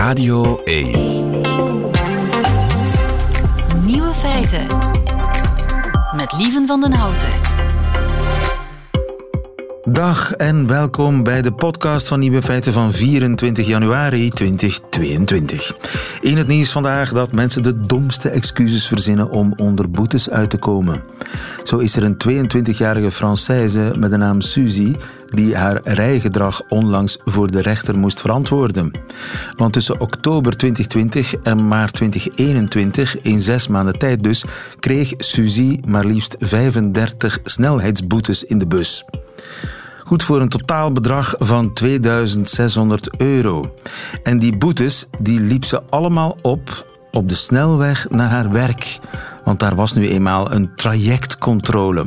Radio 1. Nieuwe feiten. Met Lieven van den Houten. Dag en welkom bij de podcast van Nieuwe Feiten van 24 januari 2022. In het nieuws vandaag dat mensen de domste excuses verzinnen om onder boetes uit te komen. Zo is er een 22-jarige Française met de naam Suzy die haar rijgedrag onlangs voor de rechter moest verantwoorden. Want tussen oktober 2020 en maart 2021, in zes maanden tijd dus, kreeg Suzy maar liefst 35 snelheidsboetes in de bus. Goed voor een totaalbedrag van 2600 euro. En die boetes die liep ze allemaal op op de snelweg naar haar werk. Want daar was nu eenmaal een trajectcontrole.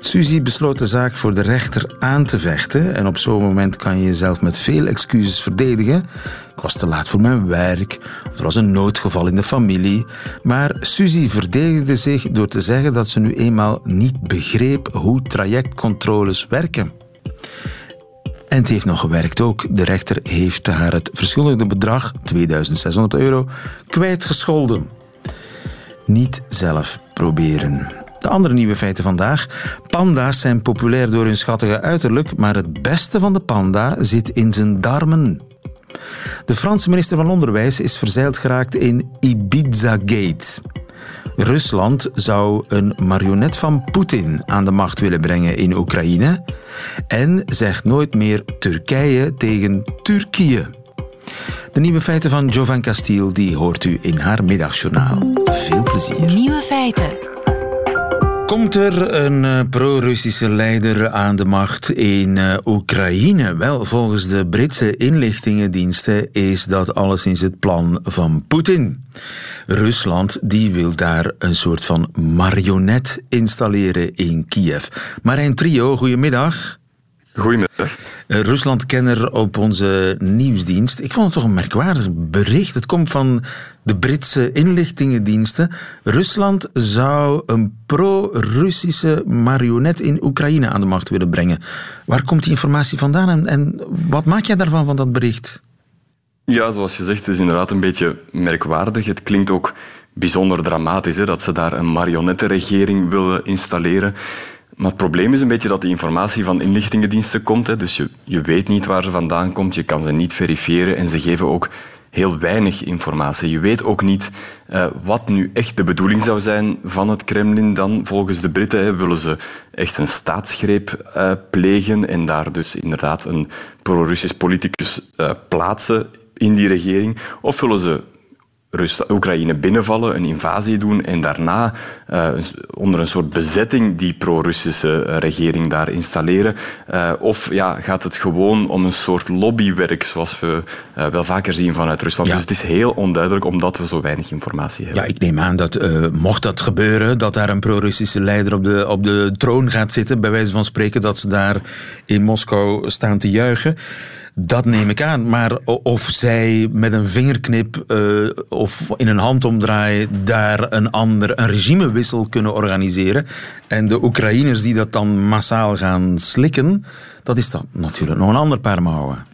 Suzy besloot de zaak voor de rechter aan te vechten. En op zo'n moment kan je jezelf met veel excuses verdedigen. Ik was te laat voor mijn werk, of er was een noodgeval in de familie. Maar Suzy verdedigde zich door te zeggen dat ze nu eenmaal niet begreep hoe trajectcontroles werken. En het heeft nog gewerkt ook. De rechter heeft haar het verschuldigde bedrag, 2600 euro, kwijtgescholden. Niet zelf proberen. De andere nieuwe feiten vandaag. Panda's zijn populair door hun schattige uiterlijk, maar het beste van de panda zit in zijn darmen. De Franse minister van Onderwijs is verzeild geraakt in Ibiza-gate. Rusland zou een marionet van Poetin aan de macht willen brengen in Oekraïne en zegt nooit meer Turkije tegen Turkije. De nieuwe feiten van Jovan Castiel die hoort u in haar middagjournaal. Veel plezier. Nieuwe feiten. Komt er een uh, pro-Russische leider aan de macht in uh, Oekraïne? Wel, volgens de Britse inlichtingendiensten is dat alleszins het plan van Poetin. Rusland die wil daar een soort van marionet installeren in Kiev. Marijn Trio, goedemiddag. Goedemiddag. Uh, Rusland-kenner op onze nieuwsdienst. Ik vond het toch een merkwaardig bericht. Het komt van de Britse inlichtingendiensten. Rusland zou een pro-Russische marionet in Oekraïne aan de macht willen brengen. Waar komt die informatie vandaan en, en wat maak jij daarvan, van dat bericht? Ja, zoals je zegt, het is inderdaad een beetje merkwaardig. Het klinkt ook bijzonder dramatisch hè, dat ze daar een marionettenregering willen installeren. Maar het probleem is een beetje dat die informatie van inlichtingendiensten komt. Hè. Dus je, je weet niet waar ze vandaan komt, je kan ze niet verifiëren en ze geven ook heel weinig informatie. Je weet ook niet uh, wat nu echt de bedoeling zou zijn van het Kremlin dan. Volgens de Britten willen ze echt een staatsgreep uh, plegen en daar dus inderdaad een pro-Russisch politicus uh, plaatsen in die regering. Of willen ze Rust Oekraïne binnenvallen, een invasie doen en daarna uh, onder een soort bezetting die pro-Russische eh, regering daar installeren? Uh, of ja, gaat het gewoon om een soort lobbywerk zoals we uh, wel vaker zien vanuit Rusland? Ja. Dus het is heel onduidelijk omdat we zo weinig informatie hebben. Ja, ik neem aan dat mocht dat gebeuren, dat daar een pro-Russische leider op de, op de troon gaat zitten, bij wijze van spreken dat ze daar in Moskou staan te juichen. Dat neem ik aan. Maar of zij met een vingerknip uh, of in een handomdraai daar een ander een regimewissel kunnen organiseren en de Oekraïners die dat dan massaal gaan slikken, dat is dan natuurlijk nog een ander paar mouwen.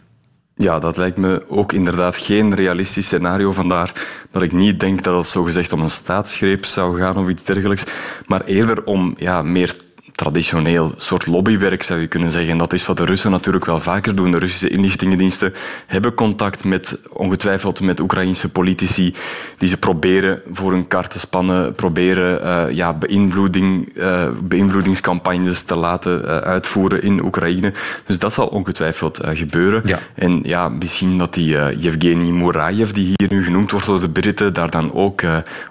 Ja, dat lijkt me ook inderdaad geen realistisch scenario. Vandaar dat ik niet denk dat het zogezegd om een staatsgreep zou gaan of iets dergelijks. Maar eerder om ja, meer traditioneel soort lobbywerk, zou je kunnen zeggen. En dat is wat de Russen natuurlijk wel vaker doen. De Russische inlichtingendiensten hebben contact met, ongetwijfeld met Oekraïnse politici, die ze proberen voor hun kar te spannen, proberen uh, ja, beïnvloeding, uh, beïnvloedingscampagnes te laten uh, uitvoeren in Oekraïne. Dus dat zal ongetwijfeld gebeuren. Ja. En ja, misschien dat die Yevgeny Murayev, die hier nu genoemd wordt door de Britten, daar dan ook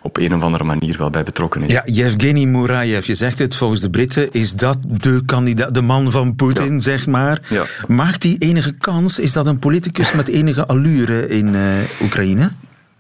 op een of andere manier wel bij betrokken is. Ja, Yevgeny Murayev, je zegt het volgens de Britten is dat de kandidaat, de man van Poetin, ja. zeg maar. Ja. Maakt die enige kans? Is dat een politicus met enige allure in uh, Oekraïne?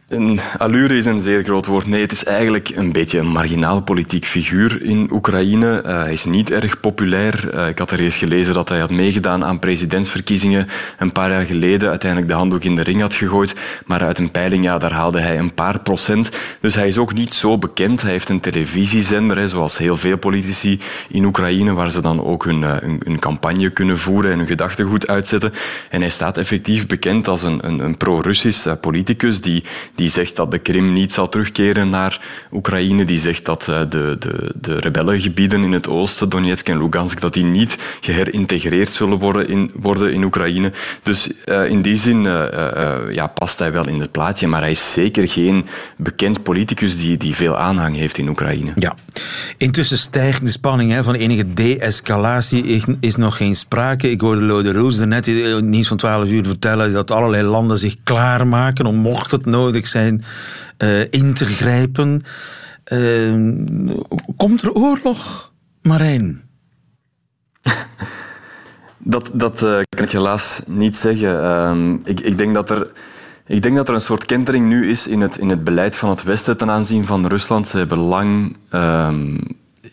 Een allure is een zeer groot woord. Nee, het is eigenlijk een beetje een marginaal politiek figuur in Oekraïne. Uh, hij is niet erg populair. Uh, ik had er eens gelezen dat hij had meegedaan aan presidentsverkiezingen een paar jaar geleden. Uiteindelijk de handdoek in de ring had gegooid. Maar uit een peiling, ja, daar haalde hij een paar procent. Dus hij is ook niet zo bekend. Hij heeft een televisiezender, zoals heel veel politici in Oekraïne, waar ze dan ook hun, hun, hun campagne kunnen voeren en hun gedachtegoed uitzetten. En hij staat effectief bekend als een, een, een pro-Russisch politicus die die zegt dat de Krim niet zal terugkeren naar Oekraïne. Die zegt dat eh, de, de, de rebellengebieden in het oosten, Donetsk en Lugansk, dat die niet geherintegreerd zullen worden in, worden in Oekraïne. Dus uh, in die zin uh, ja, past hij wel in het plaatje. Maar hij is zeker geen bekend politicus die, die veel aanhang heeft in Oekraïne. Ja. Intussen stijgt de spanning hè, van enige de-escalatie. Is nog geen sprake. Ik hoorde Lode Roos net in van 12 uur vertellen dat allerlei landen zich klaarmaken om, mocht het nodig zijn uh, in te grijpen. Uh, komt er oorlog, Marijn? Dat, dat uh, kan ik helaas niet zeggen. Ehm, ik, ik, denk dat er, ik denk dat er een soort kentering nu is in het, in het beleid van het Westen ten aanzien van Rusland. Ze hebben lang um,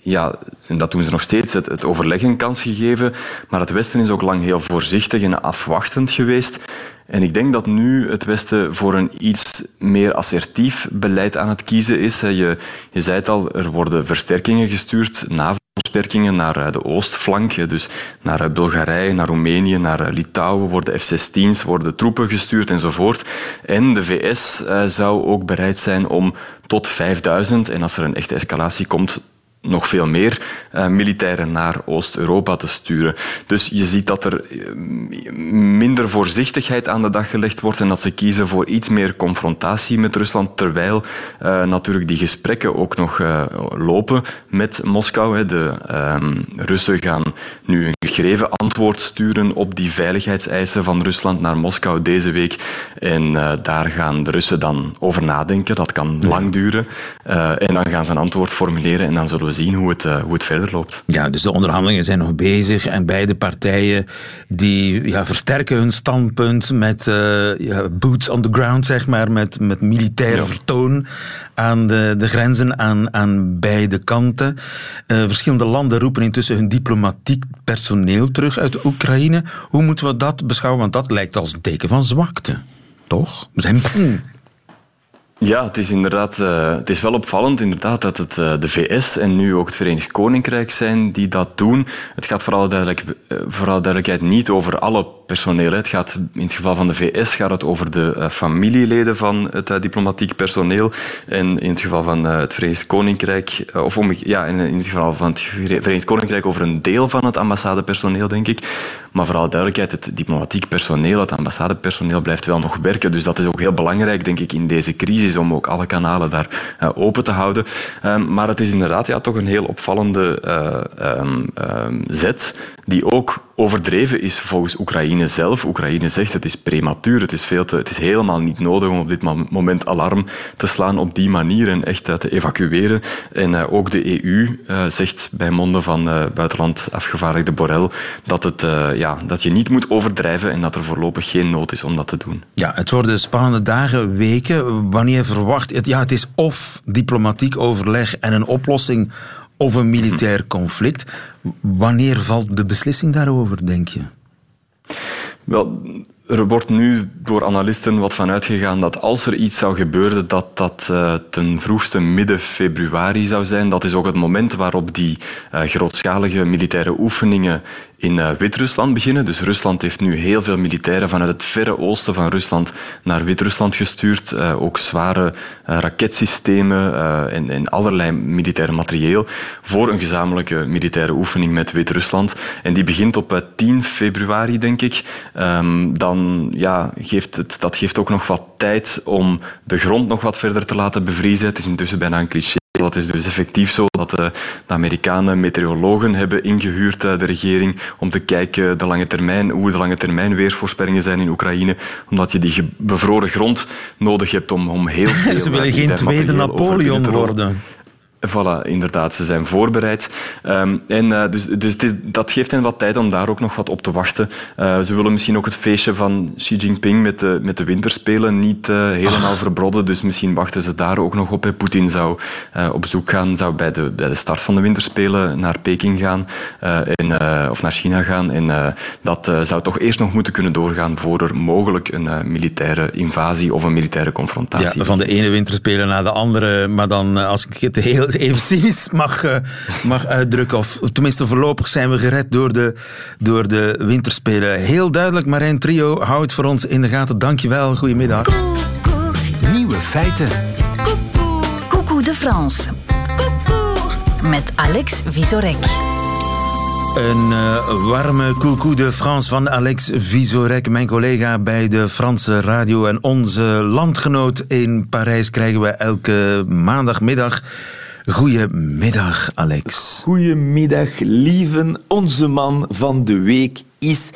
ja, en dat doen ze nog steeds, het, het overleg een kans gegeven. Maar het Westen is ook lang heel voorzichtig en afwachtend geweest. En ik denk dat nu het Westen voor een iets meer assertief beleid aan het kiezen is. Je, je zei het al, er worden versterkingen gestuurd, NAVO-versterkingen naar eh, de oostflank, dus naar eh, Bulgarije, naar Roemenië, naar eh, Litouwen worden F-16's, worden troepen gestuurd enzovoort. En de VS zou ook bereid zijn om tot 5000, en als er een echte escalatie komt, nog veel meer uh, militairen naar Oost-Europa te sturen. Dus je ziet dat er eh, minder voorzichtigheid aan de dag gelegd wordt en dat ze kiezen voor iets meer confrontatie met Rusland, terwijl uh, natuurlijk die gesprekken ook nog uh, lopen met Moskou. Hè. De um, Russen gaan nu een geschreven antwoord sturen op die veiligheidseisen van Rusland naar Moskou deze week. En daar gaan de Russen dan over nadenken. Dat kan lang duren. en dan gaan ze een antwoord formuleren en dan zullen we zien hoe het, uh, hoe het verder loopt. Ja, dus de onderhandelingen zijn nog bezig en beide partijen die ja, versterken hun standpunt met uh, ja, boots on the ground, zeg maar, met, met militair ja. vertoon aan de, de grenzen aan, aan beide kanten. Uh, verschillende landen roepen intussen hun diplomatiek personeel terug uit Oekraïne. Hoe moeten we dat beschouwen? Want dat lijkt als een teken van zwakte. Toch? We zijn bang. Ja, het is inderdaad, uh, het is wel opvallend inderdaad dat het uh, de VS en nu ook het Verenigd Koninkrijk zijn die dat doen. Het gaat vooral duidelijk, uh, vooral duidelijkheid niet over alle personeel. Het gaat, in het geval van de VS gaat het over de familieleden van het diplomatiek personeel. En in het geval van het Verenigd Koninkrijk, of om, ja, in, in het geval van het Verenigd Koninkrijk over een deel van het ambassadepersoneel, denk ik. Maar vooral duidelijkheid, het diplomatiek personeel, het ambassadepersoneel blijft wel nog werken. Dus dat is ook heel belangrijk, denk ik, in deze crisis om ook alle kanalen daar uh, open te houden. Um, maar het is inderdaad ja, toch een heel opvallende um, zet die ook overdreven is volgens Oekraïne zelf. Oekraïne zegt het is prematuur, het is, veel te, het is helemaal niet nodig om op dit moment alarm te slaan op die manier en echt te evacueren. En uh, ook de EU uh, zegt bij monden van buitenland afgevaardigde Borrell dat, het, ja, dat je niet moet overdrijven en dat er voorlopig geen nood is om dat te doen. Ja, het worden spannende dagen, weken. Wanneer verwacht het? Ja, het is of diplomatiek overleg en een oplossing of een militair conflict. Wanneer valt de beslissing daarover, denk je? Wel, er wordt nu door analisten wat van uitgegaan dat als er iets zou gebeuren, dat dat uh, ten vroegste midden februari zou zijn. Dat is ook het moment waarop die uh, grootschalige militaire oefeningen in uh, Wit-Rusland beginnen. Dus Rusland heeft nu heel veel militairen vanuit het verre oosten van Rusland naar Wit-Rusland gestuurd. Uh, ook zware uh, raketsystemen en, en, allerlei militair materieel voor een gezamenlijke militaire oefening met Wit-Rusland. En die begint op 10 februari, denk ik. Um, dan ja, geeft het, dat geeft ook nog wat tijd om de grond nog wat verder te laten bevriezen. Het is intussen bijna een cliché dat is dus effectief zo dat de, de Amerikanen meteorologen hebben ingehuurd, de regering, om te kijken de lange termijn, hoe de lange termijn weersvoorspellingen zijn in Oekraïne. Omdat je die bevroren grond nodig hebt om, om heel veel... Ze willen geen tweede Napoleon worden. Voilà, inderdaad, ze zijn voorbereid. Um, en uh, dus, dus het is, dat geeft hen wat tijd om daar ook nog wat op te wachten. Uh, ze willen misschien ook het feestje van Xi Jinping met de, met de winterspelen niet uh, helemaal ah. verbrodden. Dus misschien wachten ze daar ook nog op. Poetin zou op zoek gaan, zou bij de, bij de start van de winterspelen naar Peking gaan. En, of naar China gaan. En dat zou toch eerst nog moeten kunnen doorgaan voor er mogelijk een militaire invasie of een militaire confrontatie. Ja, van de ene winterspelen naar de andere. Maar dan, als ik het heel even cynisch mag, uh, mag uitdrukken. Of tenminste, voorlopig zijn we gered door de, door de winterspelen. Heel duidelijk, Marijn Trio, hou het voor ons in de gaten. Dankjewel, goedemiddag. Nieuwe feiten. Coucou de France. Met Alex Visorek. Een uh, warme coucou de France van Alex Visorek, mijn collega bij de Franse radio. En onze landgenoot in Parijs krijgen we elke maandagmiddag Goedemiddag, Alex. Goedemiddag, lieven. Onze man van de week is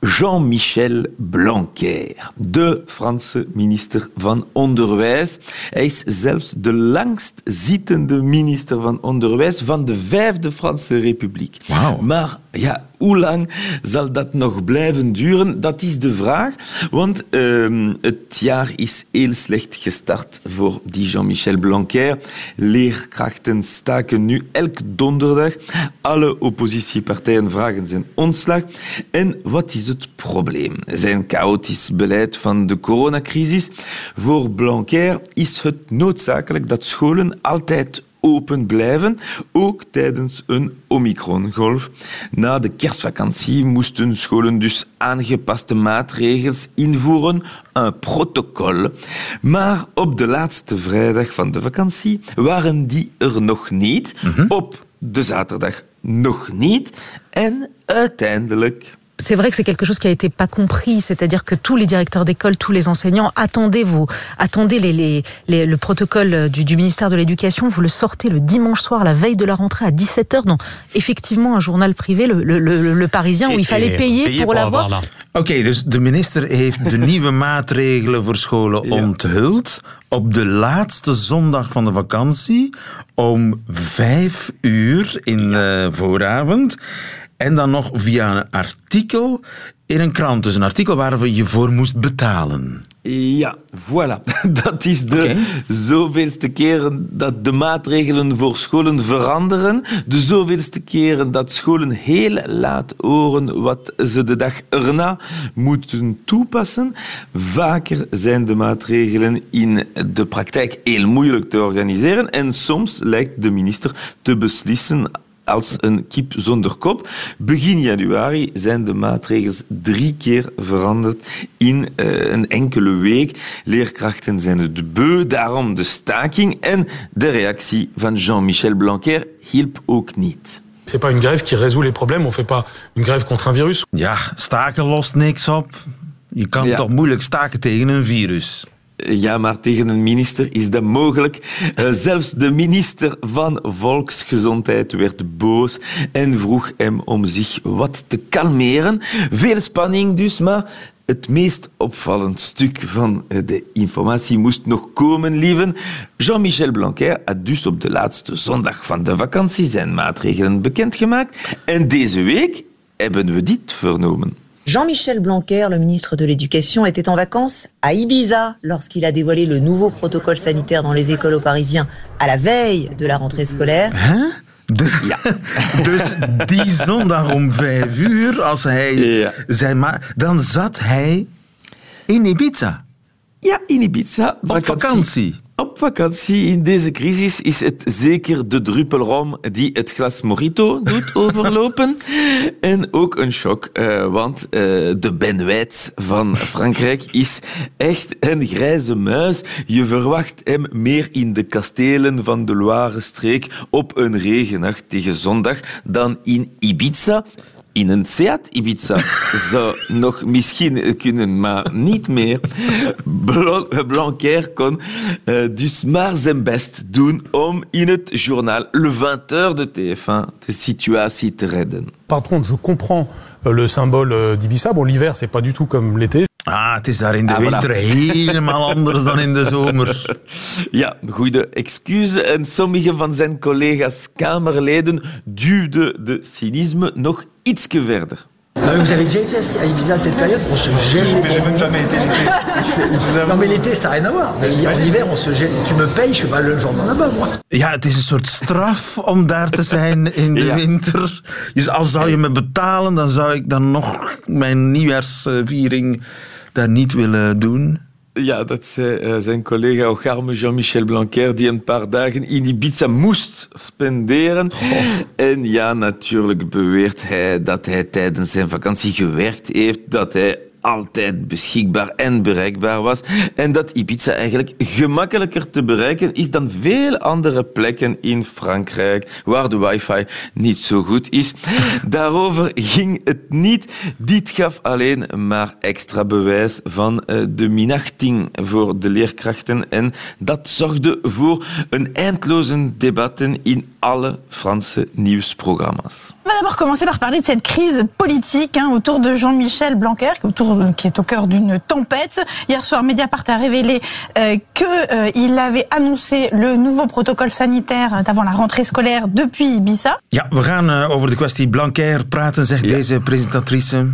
Jean-Michel Blanquer, de Franse minister van Onderwijs. Hij is zelfs de langst zittende minister van Onderwijs van de Vijfde Franse Republiek. Wow. Maar ja, hoe lang zal dat nog blijven duren? Dat is de vraag. Want uh, het jaar is heel slecht gestart voor die Jean-Michel Blanquer. Leerkrachten staken nu elk donderdag. Alle oppositiepartijen vragen zijn ontslag. En wat is het probleem? Zijn chaotisch beleid van de coronacrisis. Voor Blanquer is het noodzakelijk dat scholen altijd open blijven, ook tijdens een Omicron-golf. Na de kerstvakantie moesten scholen dus aangepaste maatregels invoeren, een protocol. Maar op de laatste vrijdag van de vakantie waren die er nog niet. Mhm. Op de zaterdag nog niet. En uiteindelijk c'est vrai que c'est quelque chose qui a été pas compris, c'est-à-dire que tous les directeurs d'école, tous les enseignants attendaient vous, attendez les, les, le protocole du, du ministère de l'Éducation, vous le sortez le dimanche soir, la veille de la rentrée à 17h, dans effectivement un journal privé, le, le, le, le Parisien, où il fallait payer, payer pour, pour l'avoir. Oké, okay, dus de minister heeft de nieuwe maatregelen voor scholen ja. onthuld op de laatste zondag van de vakantie om vijf uur in de vooravond. En dan nog via een artikel in een krant. Dus een artikel waar je voor moest betalen. Ja, voilà. Dat is de okay. zoveelste keren dat de maatregelen voor scholen veranderen. De zoveelste keren dat scholen heel laat horen wat ze de dag erna moeten toepassen. Vaker zijn de maatregelen in de praktijk heel moeilijk te organiseren. En soms lijkt de minister te beslissen als een kip zonder kop. Begin januari zijn de maatregelen drie keer veranderd in uh, een enkele week. Leerkrachten zijn het beu, daarom de staking. En de reactie van Jean-Michel Blanquer hielp ook niet. C'est pas une grève qui résout les problèmes. On fait pas une grève contre un virus. Ja, staken lost niks op. Je kan ja. toch moeilijk staken tegen een virus. Ja, maar tegen een minister is dat mogelijk. Uh, zelfs de minister van Volksgezondheid werd boos en vroeg hem om zich wat te kalmeren. Veel spanning dus, maar het meest opvallend stuk van eh, de informatie moest nog komen, lieven. Jean-Michel Blanquer had dus op de laatste zondag van de vakantie zijn maatregelen bekendgemaakt. En deze week hebben we dit vernomen. Jean-Michel Blanquer, le ministre de l'Éducation, était en vacances à Ibiza lorsqu'il a dévoilé le nouveau protocole sanitaire dans les écoles aux Parisiens à la veille de la rentrée scolaire. Hein? De, ja. dus die zondag om vijf uur, als hij ja. zijn ma dan zat hij in Ibiza. Ja, in Ibiza. Op vakantie. Op vakantie in deze crisis is het zeker de druppelrom die het glas mojito doet overlopen. en ook een shock, uh, want uh, de Ben van Frankrijk is echt een grijze muis. Je verwacht hem meer in de kastelen van de Loire-streek op een regenachtige zondag dan in Ibiza in een Seat Ibiza zou nog misschien kunnen, maar niet meer. Blanquer kon uh, dus maar zijn best doen om in het journaal Le 20h de TF1 de situatie te redden. Par contre, je comprends euh, le symbole euh, d'Ibiza. Bon, l'hiver, c'est pas du tout comme l'été. Ah, het is daar in de Ah, voilà. winter helemaal anders dan in de zomer. Ja, goede excuses. En sommige van zijn collega's Kamerleden duwden de cynisme nog ietsje verder. Non, mais vous avez déjà été à Ibiza à cette période On se gèle les bambous. jamais été l'été. Non, mais l'été, ça n'a rien à voir. Mais en hiver, on se gèle. Tu me payes, je fais pas le genre dans là-bas, moi. Ja, het is een soort straf om daar te zijn in de Ja. winter. Dus als zou je me betalen, dan zou ik dan nog mijn nieuwjaarsviering daar niet willen doen. Ja, dat zei eh, zijn collega Ocharme Jean-Michel Blanquer, die een paar dagen in Ibiza moest spenderen. En ja, natuurlijk beweert hij dat hij tijdens zijn vakantie gewerkt heeft, dat hij altijd beschikbaar en bereikbaar was. En dat Ibiza eigenlijk gemakkelijker te bereiken is dan veel andere plekken in Frankrijk, waar de wifi niet zo goed is. Daarover ging het niet. Dit gaf alleen maar extra bewijs van eh, de minachting voor de leerkrachten. En dat zorgde voor een eindloze debatten in alle Franse nieuwsprogramma's. On va d'abord commencer par parler de cette crise politique hein, autour de Jean-Michel Blanquer, qui, autour, qui est au cœur d'une tempête. Hier soir, Mediapart a révélé euh, qu'il avait annoncé le nouveau protocole sanitaire avant la rentrée scolaire depuis Ibiza. Ja, we gaan eh, over de kwestie Blanquer praten, zegt deze presentatrice.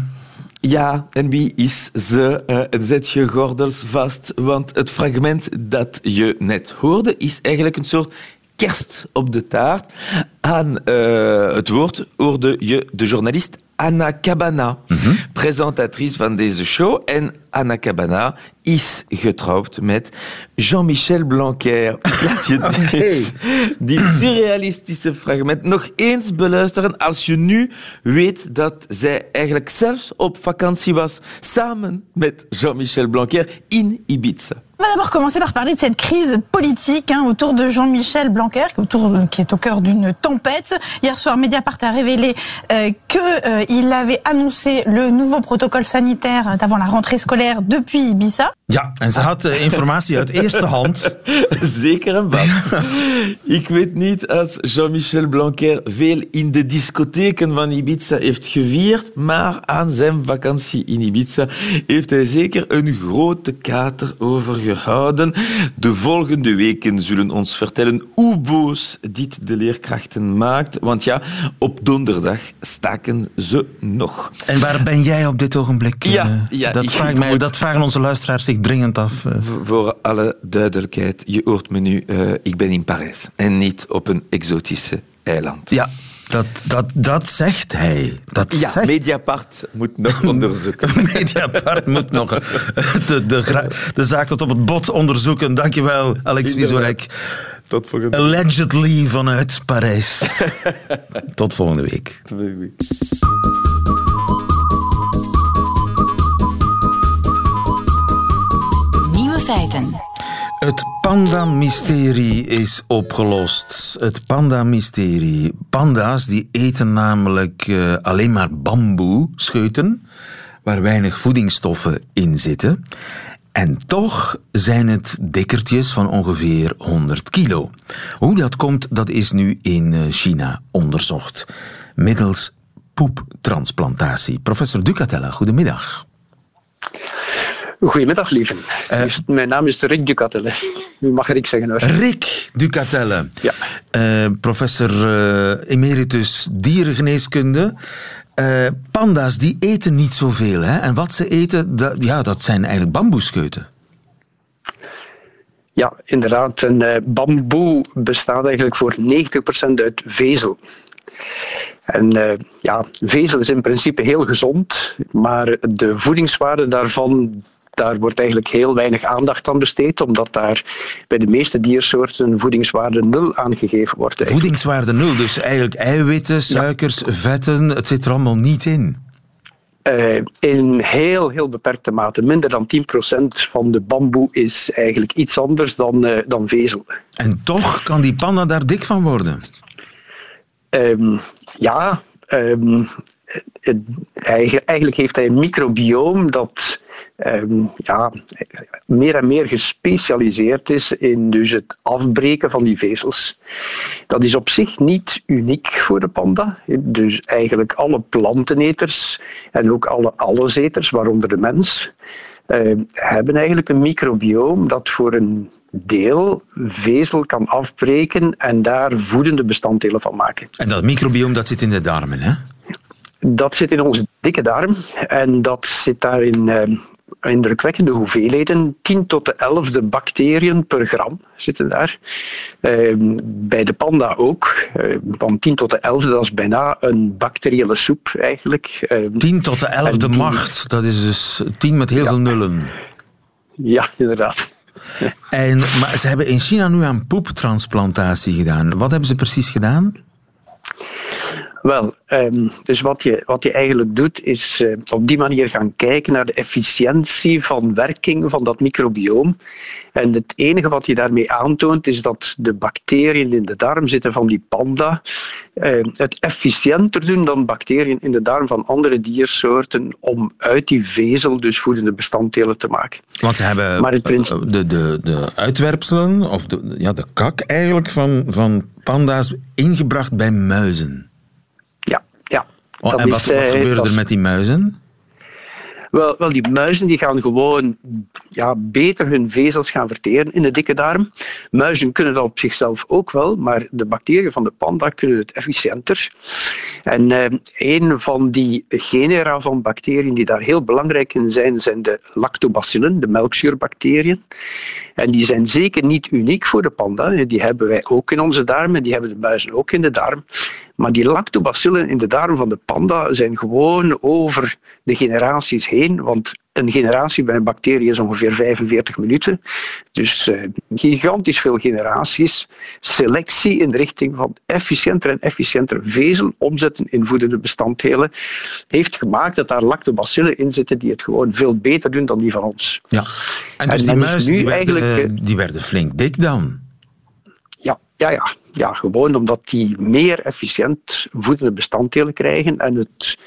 Ja, en wie is ze? Eh, zet je gordels vast, want het fragment dat je net hoorde is eigenlijk een soort kerst op de taart. Aan eh, het woord hoorde je de journalist Anna Cabana, presentatrice van deze show. En Anna Cabana is getrouwd met Jean-Michel Blanquer. Laat je dit, dit surrealistische fragment nog eens beluisteren als je nu weet dat zij eigenlijk zelfs op vakantie was samen met Jean-Michel Blanquer in Ibiza. On va d'abord commencer par parler de cette crise politique hein, autour de Jean-Michel Blanquer, qui, autour, qui est au cœur d'une tempête. Hier soir, Mediapart a révélé euh, qu'il avait annoncé le nouveau protocole sanitaire avant la rentrée scolaire depuis Ibiza. Ja, en ze had eh, informatie uit eerste hand. Zeker en vast. Ik weet niet als Jean-Michel Blanquer veel in de discotheken van Ibiza heeft gevierd, maar aan zijn vakantie in Ibiza heeft hij zeker een grote kater overgehouden. De volgende weken zullen ons vertellen hoe boos dit de leerkrachten maakt, want ja, op donderdag staken ze nog. En waar ben jij op dit ogenblik? Ja, Eh, ja, dat, vraagt mij, moet- dat vragen onze luisteraars zich dringend af. eh. Voor alle duidelijkheid, je hoort me nu, eh, ik ben in Parijs en niet op een exotische eiland. Ja, dat, dat, dat zegt hij. Dat Ja, zegt Mediapart moet nog onderzoeken. Mediapart moet nog eh, de, de, zaak tot op het bot onderzoeken. Dankjewel, Alex Wiesorek. Tot volgende Allegedly vanuit Parijs. Tot volgende week. week. Feiten. Het panda-mysterie is opgelost. Het panda-mysterie. Panda's die eten namelijk eh, alleen maar bamboe-scheuten, waar weinig voedingsstoffen in zitten. En toch zijn het dikkertjes van ongeveer 100 kilo. Hoe dat komt, dat is nu in eh, China onderzocht. Middels poeptransplantatie. Professor Ducatella, goedemiddag. Goedemiddag, lieve. Eh. Mijn naam is Rick Ducatelle. U mag Rick zeggen hoor. Rick Ducatelle, Ja. eh, professor eh, emeritus dierengeneeskunde. Panda's die eten niet zoveel. Hè? En wat ze eten, dat, ja, dat zijn eigenlijk bamboescheuten. Ja, inderdaad. En eh, bamboe bestaat eigenlijk voor 90% uit vezel. En ja, vezel is in principe heel gezond, maar de voedingswaarde daarvan, daar wordt eigenlijk heel weinig aandacht aan besteed, omdat daar bij de meeste diersoorten voedingswaarde nul aangegeven wordt. eigenlijk. Voedingswaarde nul, dus eigenlijk eiwitten, suikers, vetten, het zit er allemaal niet in. Eh, in heel, heel beperkte mate. Minder dan 10% van de bamboe is eigenlijk iets anders dan, eh, dan vezel. En toch kan die panda daar dik van worden. Ehm, ja, ehm, eigenlijk heeft hij een microbioom dat ehm, ja, meer en meer gespecialiseerd is in dus het afbreken van die vezels. Dat is op zich niet uniek voor de panda. Dus eigenlijk alle planteneters en ook alle alleseters, waaronder de mens, uh, hebben eigenlijk een microbioom dat voor een deel vezel kan afbreken en daar voedende bestanddelen van maken. En dat microbioom dat zit in de darmen, hè? Dat zit in onze dikke darm en dat zit daar in uh, indrukwekkende hoeveelheden. 10 tot de 11e bacteriën per gram zitten daar. Uh, bij de panda ook. Uh, van 10 tot de 11e, dat is bijna een bacteriële soep eigenlijk. 10 tot de 11e macht, dat is dus 10 met heel ja. veel nullen. Ja, inderdaad. En, maar ze hebben in China nu aan poeptransplantatie gedaan. Wat hebben ze precies gedaan? Wel, um, dus wat je, wat je eigenlijk doet, is uh, op die manier gaan kijken naar de efficiëntie van werking van dat microbioom. En het enige wat je daarmee aantoont, is dat de bacteriën in de darm zitten van die panda uh, het efficiënter doen dan bacteriën in de darm van andere diersoorten om uit die vezel dus voedende bestanddelen te maken. Want ze hebben maar het principe... de, de, de uitwerpselen, of de, ja, de kak eigenlijk van, van panda's ingebracht bij muizen. Oh, en wat, wat gebeurde er met die muizen? Wel, wel, die muizen die gaan gewoon ja, beter hun vezels gaan verteren in de dikke darm. Muizen kunnen dat op zichzelf ook wel, maar de bacteriën van de panda kunnen het efficiënter. En eh, een van die genera van bacteriën die daar heel belangrijk in zijn, zijn de lactobacillen, de melkzuurbacteriën. En die zijn zeker niet uniek voor de panda. Die hebben wij ook in onze darm en die hebben de muizen ook in de darm. Maar die lactobacillen in de darm van de panda zijn gewoon over de generaties heen. Want een generatie bij een bacterie is ongeveer 45 minuten. Dus uh, gigantisch veel generaties. Selectie in de richting van efficiënter en efficiënter vezel omzetten in voedende bestanddelen heeft gemaakt dat daar lactobacillen in zitten die het gewoon veel beter doen dan die van ons. Ja. En dus en die muizen die, werden, die werden flink dik dan? Ja, ja, ja. Gewoon omdat die meer efficiënt voedende bestanddelen krijgen. En het,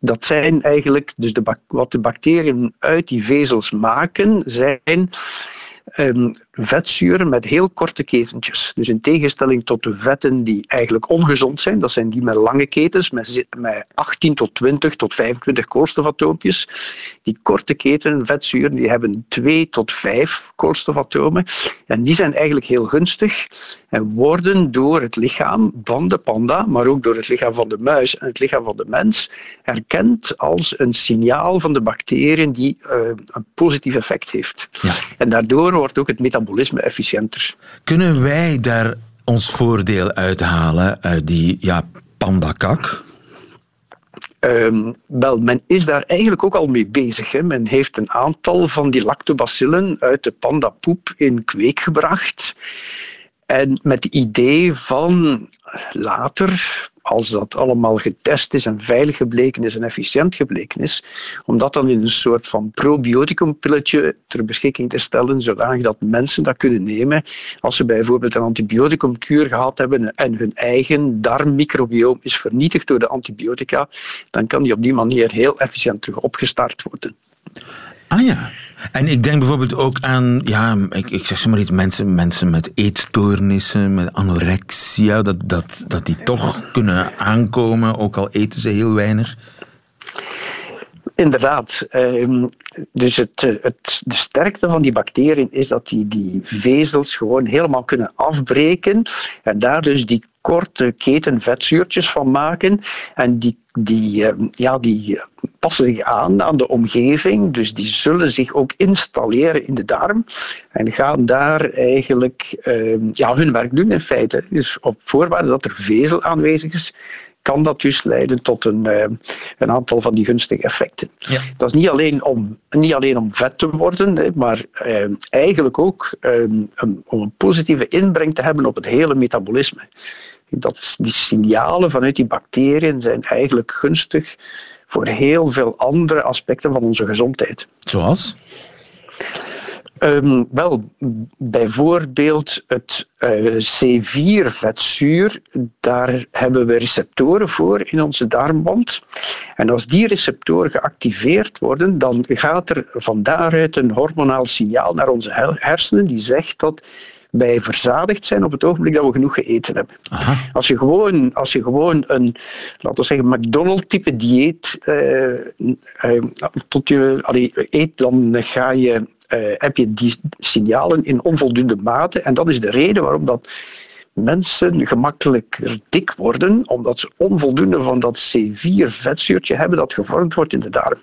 dat zijn eigenlijk, dus de, wat de bacteriën uit die vezels maken, zijn um, vetzuren met heel korte ketentjes. Dus in tegenstelling tot de vetten die eigenlijk ongezond zijn, dat zijn die met lange ketens, met, met 18 tot 20 tot 25 koolstofatoompjes. Die korte keten vetzuren die hebben 2 tot 5 koolstofatomen. En die zijn eigenlijk heel gunstig en worden door het lichaam van de panda, maar ook door het lichaam van de muis en het lichaam van de mens, herkend als een signaal van de bacteriën die uh, een positief effect heeft. Ja. En daardoor wordt ook het metabolisme efficiënter. Kunnen wij daar ons voordeel uithalen uit die ja, pandakak? Um, wel, men is daar eigenlijk ook al mee bezig. Hè. Men heeft een aantal van die lactobacillen uit de pandapoep in kweek gebracht. En met het idee van later, als dat allemaal getest is en veilig gebleken is en efficiënt gebleken is, om dat dan in een soort van probioticumpilletje ter beschikking te stellen, zodanig dat mensen dat kunnen nemen als ze bijvoorbeeld een antibioticumkuur gehad hebben en hun eigen darmmicrobioom is vernietigd door de antibiotica, dan kan die op die manier heel efficiënt terug opgestart worden. Ah ja. En ik denk bijvoorbeeld ook aan, ja, ik, ik zeg zomaar iets, mensen, mensen met eetstoornissen, met anorexia, dat, dat, dat die toch kunnen aankomen, ook al eten ze heel weinig. Inderdaad. Ehm, dus het, het, de sterkte van die bacteriën is dat die die vezels gewoon helemaal kunnen afbreken en daar dus die korte keten vetzuurtjes van maken. En die, die, ja, die passen zich aan aan de omgeving, dus die zullen zich ook installeren in de darm en gaan daar eigenlijk ja, hun werk doen in feite. Dus op voorwaarde dat er vezel aanwezig is, kan dat dus leiden tot een, uh, een aantal van die gunstige effecten. Ja. Dat is niet alleen om, niet alleen om vet te worden, maar eigenlijk ook um, om een positieve inbreng te hebben op het hele metabolisme. Dat, die signalen vanuit die bacteriën zijn eigenlijk gunstig voor heel veel andere aspecten van onze gezondheid. Zoals? Um, wel, bijvoorbeeld het uh, C4-vetzuur, daar hebben we receptoren voor in onze darmwand. En als die receptoren geactiveerd worden, dan gaat er van daaruit een hormonaal signaal naar onze hersenen die zegt dat wij verzadigd zijn op het ogenblik dat we genoeg gegeten hebben. Als je gewoon, als je gewoon een, laten we zeggen, McDonald's-type dieet uh, uh, tot je allee, eet, dan ga je, uh, heb je die signalen in onvoldoende mate. En dat is de reden waarom dat mensen gemakkelijker dik worden, omdat ze onvoldoende van dat C4-vetzuurtje hebben dat gevormd wordt in de darm.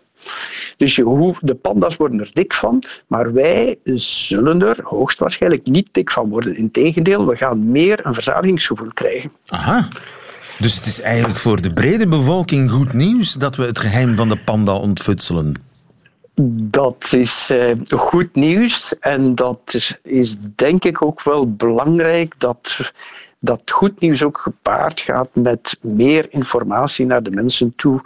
Dus je hoeft, de panda's worden er dik van, maar wij zullen er hoogstwaarschijnlijk niet dik van worden. Integendeel, we gaan meer een verzadigingsgevoel krijgen. Aha. Dus het is eigenlijk voor de brede bevolking goed nieuws dat we het geheim van de panda ontfutselen. Dat is uh, goed nieuws en dat is, is, denk ik ook wel belangrijk dat dat goed nieuws ook gepaard gaat met meer informatie naar de mensen toe.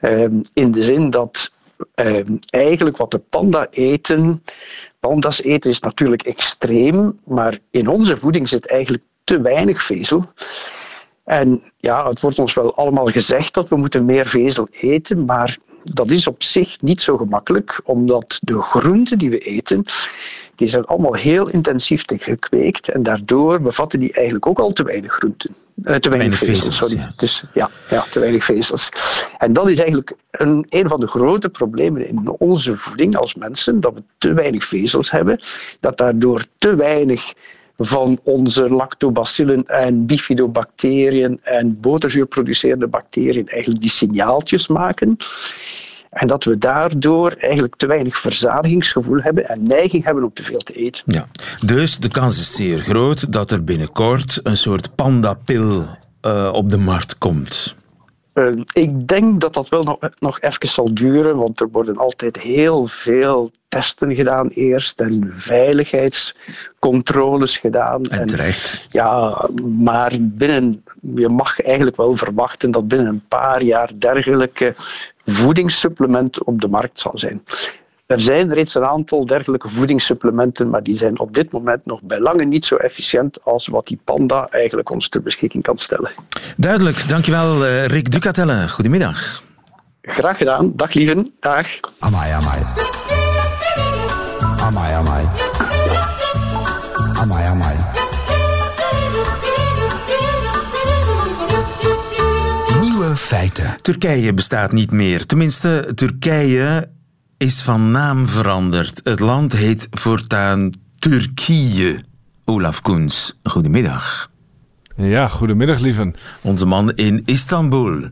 Um, in de zin dat um, eigenlijk wat de panda eten, panda's eten is natuurlijk extreem, maar in onze voeding zit eigenlijk te weinig vezel. En ja, het wordt ons wel allemaal gezegd dat we moeten meer vezel eten, maar dat is op zich niet zo gemakkelijk, omdat de groenten die we eten, die zijn allemaal heel intensief gekweekt en daardoor bevatten die eigenlijk ook al te weinig groenten. Uh, te, weinig, vezels, sorry. Ja. Dus ja, ja, te weinig vezels. En dat is eigenlijk een, een van de grote problemen in onze voeding als mensen, dat we te weinig vezels hebben, dat daardoor te weinig van onze lactobacillen en bifidobacteriën en boterzuurproducerende bacteriën eigenlijk die signaaltjes maken. En dat we daardoor eigenlijk te weinig verzadigingsgevoel hebben en neiging hebben om te veel te eten. Ja. Dus de kans is zeer groot dat er binnenkort een soort pandapil uh, op de markt komt. Uh, ik denk dat dat wel nog, nog even zal duren, want er worden altijd heel veel testen gedaan eerst en veiligheidscontroles gedaan. En terecht. En, ja, maar binnen, je mag eigenlijk wel verwachten dat binnen een paar jaar dergelijke voedingssupplementen op de markt zal zijn. Er zijn reeds een aantal dergelijke voedingssupplementen, maar die zijn op dit moment nog bij lange niet zo efficiënt als wat die panda eigenlijk ons ter beschikking kan stellen. Duidelijk, dankjewel uh, Rick Ducatelle. Goedemiddag. Graag gedaan. Dag lieven. Dag. Amai, amai. Amai, amai. Amai, amai. Nieuwe feiten. Turkije bestaat niet meer. Tenminste, Turkije is van naam veranderd. Het land heet voortaan Turkije. Olaf Koens, goedemiddag. Ja, goedemiddag, lieven. Onze man in Istanbul.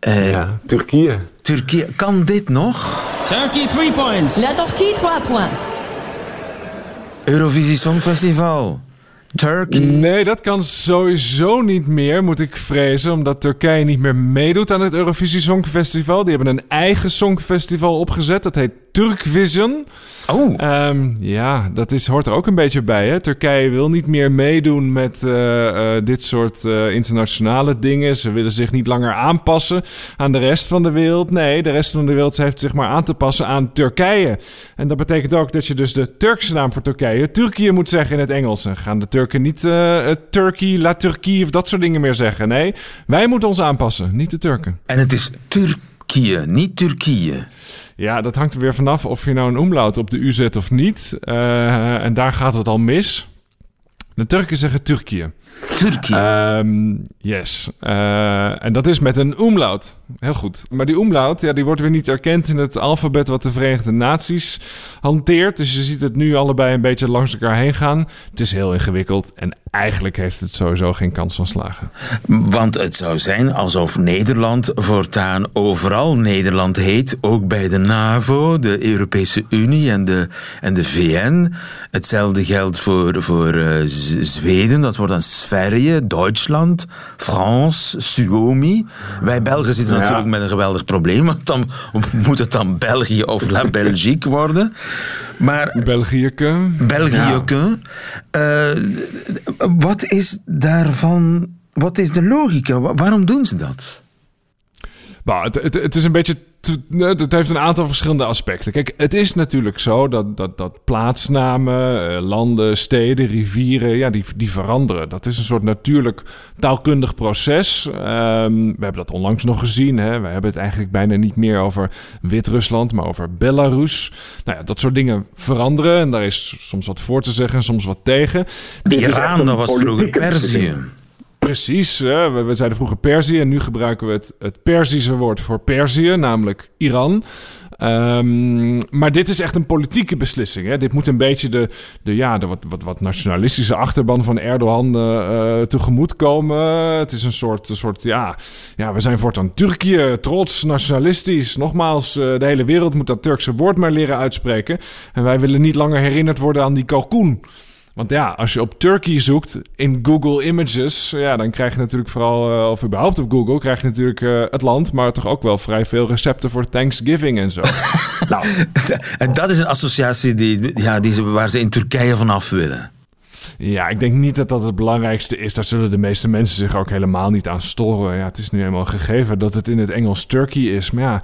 Uh, ja, Turkije. Turkije, kan dit nog? Turkey, three points. La Turquie, trois points. Eurovisie Songfestival. Turkey. Nee, dat kan sowieso niet meer, moet ik vrezen. Omdat Turkije niet meer meedoet aan het Eurovisie Songfestival. Die hebben een eigen songfestival opgezet. Dat heet Turkvision. Oh. Um, ja, dat is, hoort er ook een beetje bij. Hè? Turkije wil niet meer meedoen met uh, uh, dit soort uh, internationale dingen. Ze willen zich niet langer aanpassen aan de rest van de wereld. Nee, de rest van de wereld heeft zich maar aan te passen aan Turkije. En dat betekent ook dat je dus de Turkse naam voor Turkije, Turkije moet zeggen in het Engels. En gaan de Turken niet Turkey, La Turquie of dat soort dingen meer zeggen. Nee, wij moeten ons aanpassen, niet de Turken. En het is Turkije, niet Turkije. Ja, dat hangt er weer vanaf of je nou een omlaut op de U zet of niet. Uh, en daar gaat het al mis. De Turken zeggen Turkije. Turkije? Um, yes. Uh, en dat is met een umlaut. Heel goed. Maar die umlaut, ja, die wordt weer niet erkend in het alfabet wat de Verenigde Naties hanteert. Dus je ziet het nu allebei een beetje langs elkaar heen gaan. Het is heel ingewikkeld en eigenlijk heeft het sowieso geen kans van slagen. Want het zou zijn alsof Nederland voortaan overal Nederland heet, ook bij de NAVO, de Europese Unie en de, en de VN. Hetzelfde geldt voor, voor uh, Zweden, dat wordt dan Sverige, Duitsland, France, Suomi. Wij Belgen zitten ja. natuurlijk met een geweldig probleem, want dan moet het dan België of La Belgique worden. Maar, Belgiëke. Belgiëke. Ja. Uh, wat is daarvan, wat is de logica? Waarom doen ze dat? Nou, het, het, het is een beetje het heeft een aantal verschillende aspecten. Kijk, het is natuurlijk zo dat, dat, dat plaatsnamen, eh, landen, steden, rivieren, ja, die, die veranderen. Dat is een soort natuurlijk taalkundig proces. Ehm, we hebben dat onlangs nog gezien. Hè. We hebben het eigenlijk bijna niet meer over Wit-Rusland, maar over Belarus. Nou ja, dat soort dingen veranderen. En daar is soms wat voor te zeggen, soms wat tegen. Iran, dat was vroeger Perzië. Precies, we, we zeiden vroeger Perzië en nu gebruiken we het, het Perzische woord voor Perzië, namelijk Iran. Ehm, maar dit is echt een politieke beslissing. Hè? Dit moet een beetje de, de, ja, de wat, wat, wat nationalistische achterban van Erdogan uh, tegemoet komen. Het is een soort, een soort ja, ja, we zijn voortaan Turkije, trots, nationalistisch. Nogmaals, uh, de hele wereld moet dat Turkse woord maar leren uitspreken. En wij willen niet langer herinnerd worden aan die kalkoen. Want ja, als je op Turkey zoekt in Google Images, ja, dan krijg je natuurlijk vooral, uh, of überhaupt op Google, krijg je natuurlijk uh, het land, maar toch ook wel vrij veel recepten voor Thanksgiving en zo. nou. En dat is een associatie die, ja, die ze, waar ze in Turkije vanaf willen. Ja, ik denk niet dat dat het belangrijkste is. Daar zullen de meeste mensen zich ook helemaal niet aan storen. Ja, het is nu eenmaal gegeven dat het in het Engels Turkey is. Maar ja,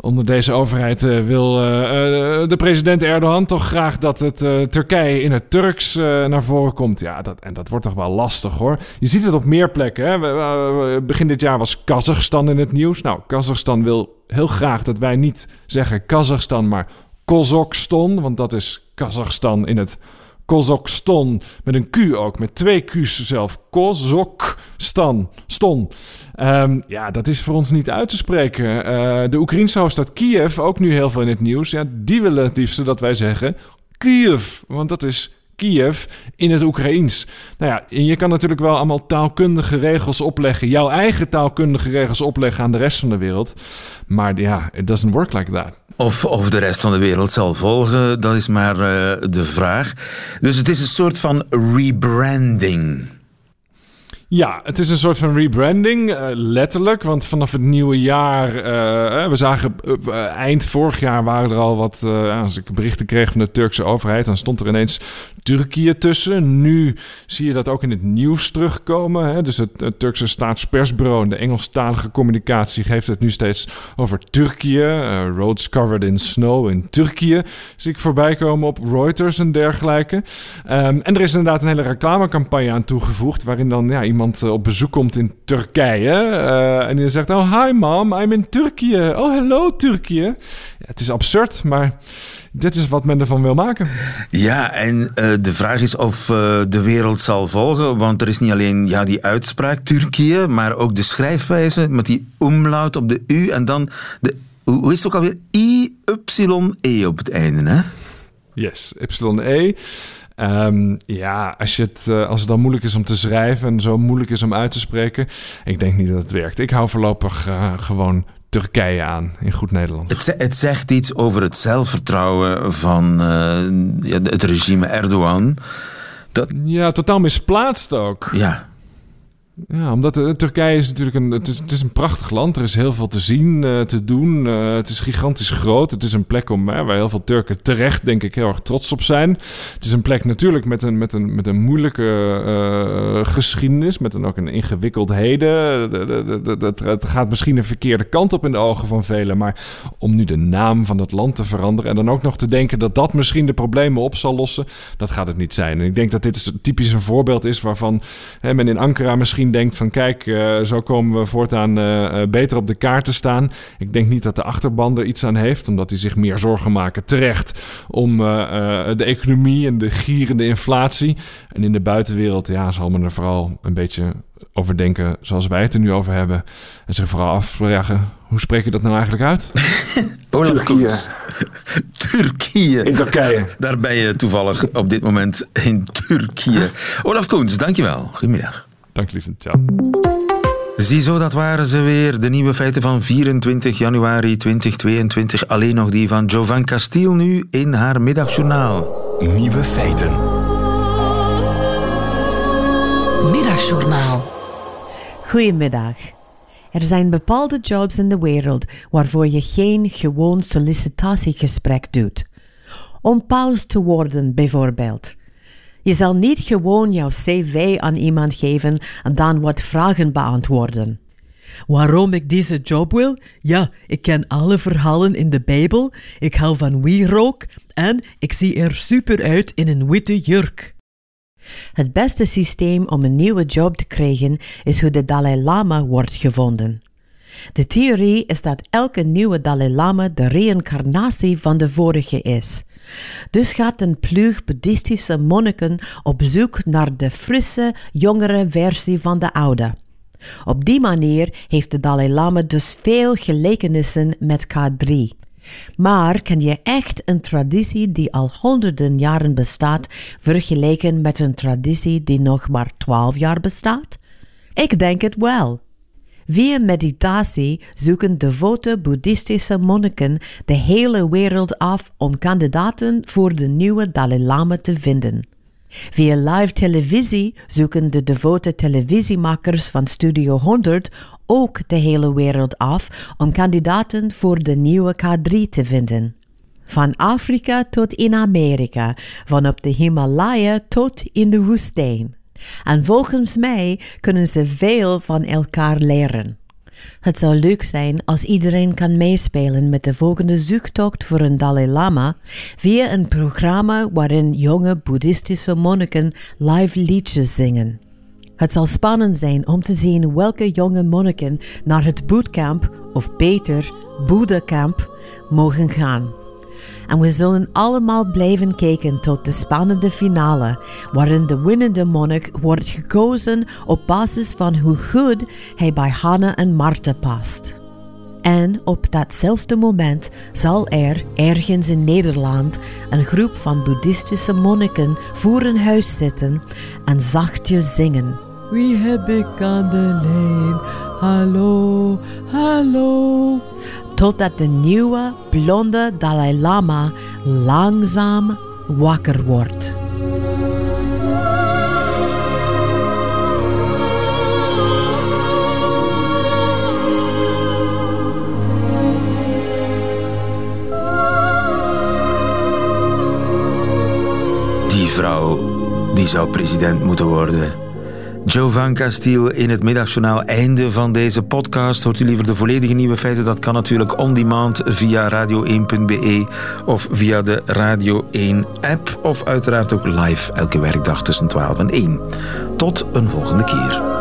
onder deze overheid uh, wil uh, uh, de president Erdogan toch graag dat het Turkije in het Turks naar voren komt. Ja, dat, en dat wordt toch wel lastig hoor. Je ziet het op meer plekken. Hè? begin dit jaar was Kazachstan in het nieuws. Nou, Kazachstan wil heel graag dat wij niet zeggen Kazachstan, maar Kozokistan. Want dat is Kazachstan in het Kozokistan. Met een Q ook, met twee Q's zelf. Kozokistan. Ston. Um, ja, dat is voor ons niet uit te spreken. Uh, de Oekraïnse hoofdstad Kiev, ook nu heel veel in het nieuws. Ja, die willen het liefste dat wij zeggen Kiev. Want dat is Kiev in het Oekraïens. Nou ja, en je kan natuurlijk wel allemaal taalkundige regels opleggen, jouw eigen taalkundige regels opleggen aan de rest van de wereld. Maar ja, it doesn't work like that. Of, of de rest van de wereld zal volgen, dat is maar uh, de vraag. Dus het is een soort van rebranding. Ja, het is een soort van rebranding, uh, letterlijk. Want vanaf het nieuwe jaar, uh, we zagen eind vorig jaar waren er al wat, als ik berichten kreeg van de Turkse overheid, dan stond er ineens Turkije tussen. Nu zie je dat ook in het nieuws terugkomen. Hè? Dus het, Turkse staatspersbureau en de Engelstalige communicatie geeft het nu steeds over Turkije. roads covered in snow in Turkije zie ik voorbij komen op Reuters en dergelijke. Um, en er is inderdaad een hele reclamecampagne aan toegevoegd, waarin dan ja, op bezoek komt in Turkije. Uh, en die zegt: Oh, hi mom, I'm in Turkije. Oh, hello Turkije. Ja, het is absurd, maar dit is wat men ervan wil maken. Ja, en uh, de vraag is of uh, de wereld zal volgen. Want er is niet alleen ja, die uitspraak Turkije, maar ook de schrijfwijze met die umlaut op de U en dan de. Hoe is het ook alweer? I-Y-E op het einde, hè? Yes, Y-E. Um, ja, als, je het, uh, als het dan moeilijk is om te schrijven en zo moeilijk is om uit te spreken, ik denk niet dat het werkt. Ik hou voorlopig uh, gewoon Turkije aan in goed Nederlands. Het, het, zegt iets over het zelfvertrouwen van uh, het regime Erdogan. Dat... Ja, totaal misplaatst ook. Ja. Ja, omdat uh, Turkije is natuurlijk een, het is, het is, een prachtig land. Er is heel veel te zien, uh, te doen. Uh, het is gigantisch groot. Het is een plek om, waar heel veel Turken terecht, denk ik, heel erg trots op zijn. Het is een plek natuurlijk met een, met een, met een moeilijke geschiedenis. Met een, ook een ingewikkeld heden. Het gaat misschien een verkeerde kant op in de ogen van velen. Maar om nu de naam van het land te veranderen. En dan ook nog te denken dat dat misschien de problemen op zal lossen. Dat gaat het niet zijn. En ik denk dat dit typisch een voorbeeld is waarvan hè, men in Ankara misschien denkt van kijk, uh, zo komen we voortaan uh, beter op de kaart te staan. Ik denk niet dat de achterban er iets aan heeft, omdat hij zich meer zorgen maken terecht om de economie en de gierende inflatie. En in de buitenwereld ja, zal men er vooral een beetje over denken zoals wij het er nu over hebben. En zich vooral afvragen, hoe spreek je dat nou eigenlijk uit? Olaf Koens. Turkije. In Turkije. Daar ben je toevallig op dit moment in Turkije. Olaf Koens, dankjewel. Goedemiddag. Dank lieve, ciao. Ziezo, dat waren ze weer. De nieuwe feiten van 24 januari 2022. Alleen nog die van Jovan Castiel nu in haar middagjournaal. Nieuwe feiten. Middagjournaal. Goedemiddag. Er zijn bepaalde jobs in de wereld waarvoor je geen gewoon sollicitatiegesprek doet. Om paus te worden, bijvoorbeeld. Je zal niet gewoon jouw cv aan iemand geven en dan wat vragen beantwoorden. Waarom ik deze job wil? Ja, ik ken alle verhalen in de Bijbel, ik hou van wierook en ik zie er super uit in een witte jurk. Het beste systeem om een nieuwe job te krijgen is hoe de Dalai Lama wordt gevonden. De theorie is dat elke nieuwe Dalai Lama de reïncarnatie van de vorige is. Dus gaat een ploeg boeddhistische monniken op zoek naar de frisse, jongere versie van de oude. Op die manier heeft de Dalai Lama dus veel gelijkenissen met K3. Maar kan je echt een traditie die al honderden jaren bestaat vergelijken met een traditie die nog maar twaalf jaar bestaat? Ik denk het wel. Via meditatie zoeken devote boeddhistische monniken de hele wereld af om kandidaten voor de nieuwe Dalai Lama te vinden. Via live televisie zoeken de devote televisiemakers van Studio 100 ook de hele wereld af om kandidaten voor de nieuwe K3 te vinden. Van Afrika tot in Amerika, van op de Himalaya tot in de woestijn. En volgens mij kunnen ze veel van elkaar leren. Het zou leuk zijn als iedereen kan meespelen met de volgende zoektocht voor een Dalai Lama via een programma waarin jonge boeddhistische monniken live liedjes zingen. Het zal spannend zijn om te zien welke jonge monniken naar het bootcamp, of beter, Boeddha-camp, mogen gaan. En we zullen allemaal blijven kijken tot de spannende finale, waarin de winnende monnik wordt gekozen op basis van hoe goed hij bij Hanna en Marta past. En op datzelfde moment zal er ergens in Nederland een groep van boeddhistische monniken voor een huis zitten en zachtjes zingen. Wie heb ik aan de lijn? Hallo, hallo. Totdat de nieuwe blonde Dalai Lama langzaam wakker wordt. Die vrouw, die zou president moeten worden. Joe van Castiel in het middagjournaal. Einde van deze podcast. Hoort u liever de volledige nieuwe feiten? Dat kan natuurlijk on demand via radio1.be of via de Radio 1 app. Of uiteraard ook live elke werkdag tussen 12 en 1. Tot een volgende keer.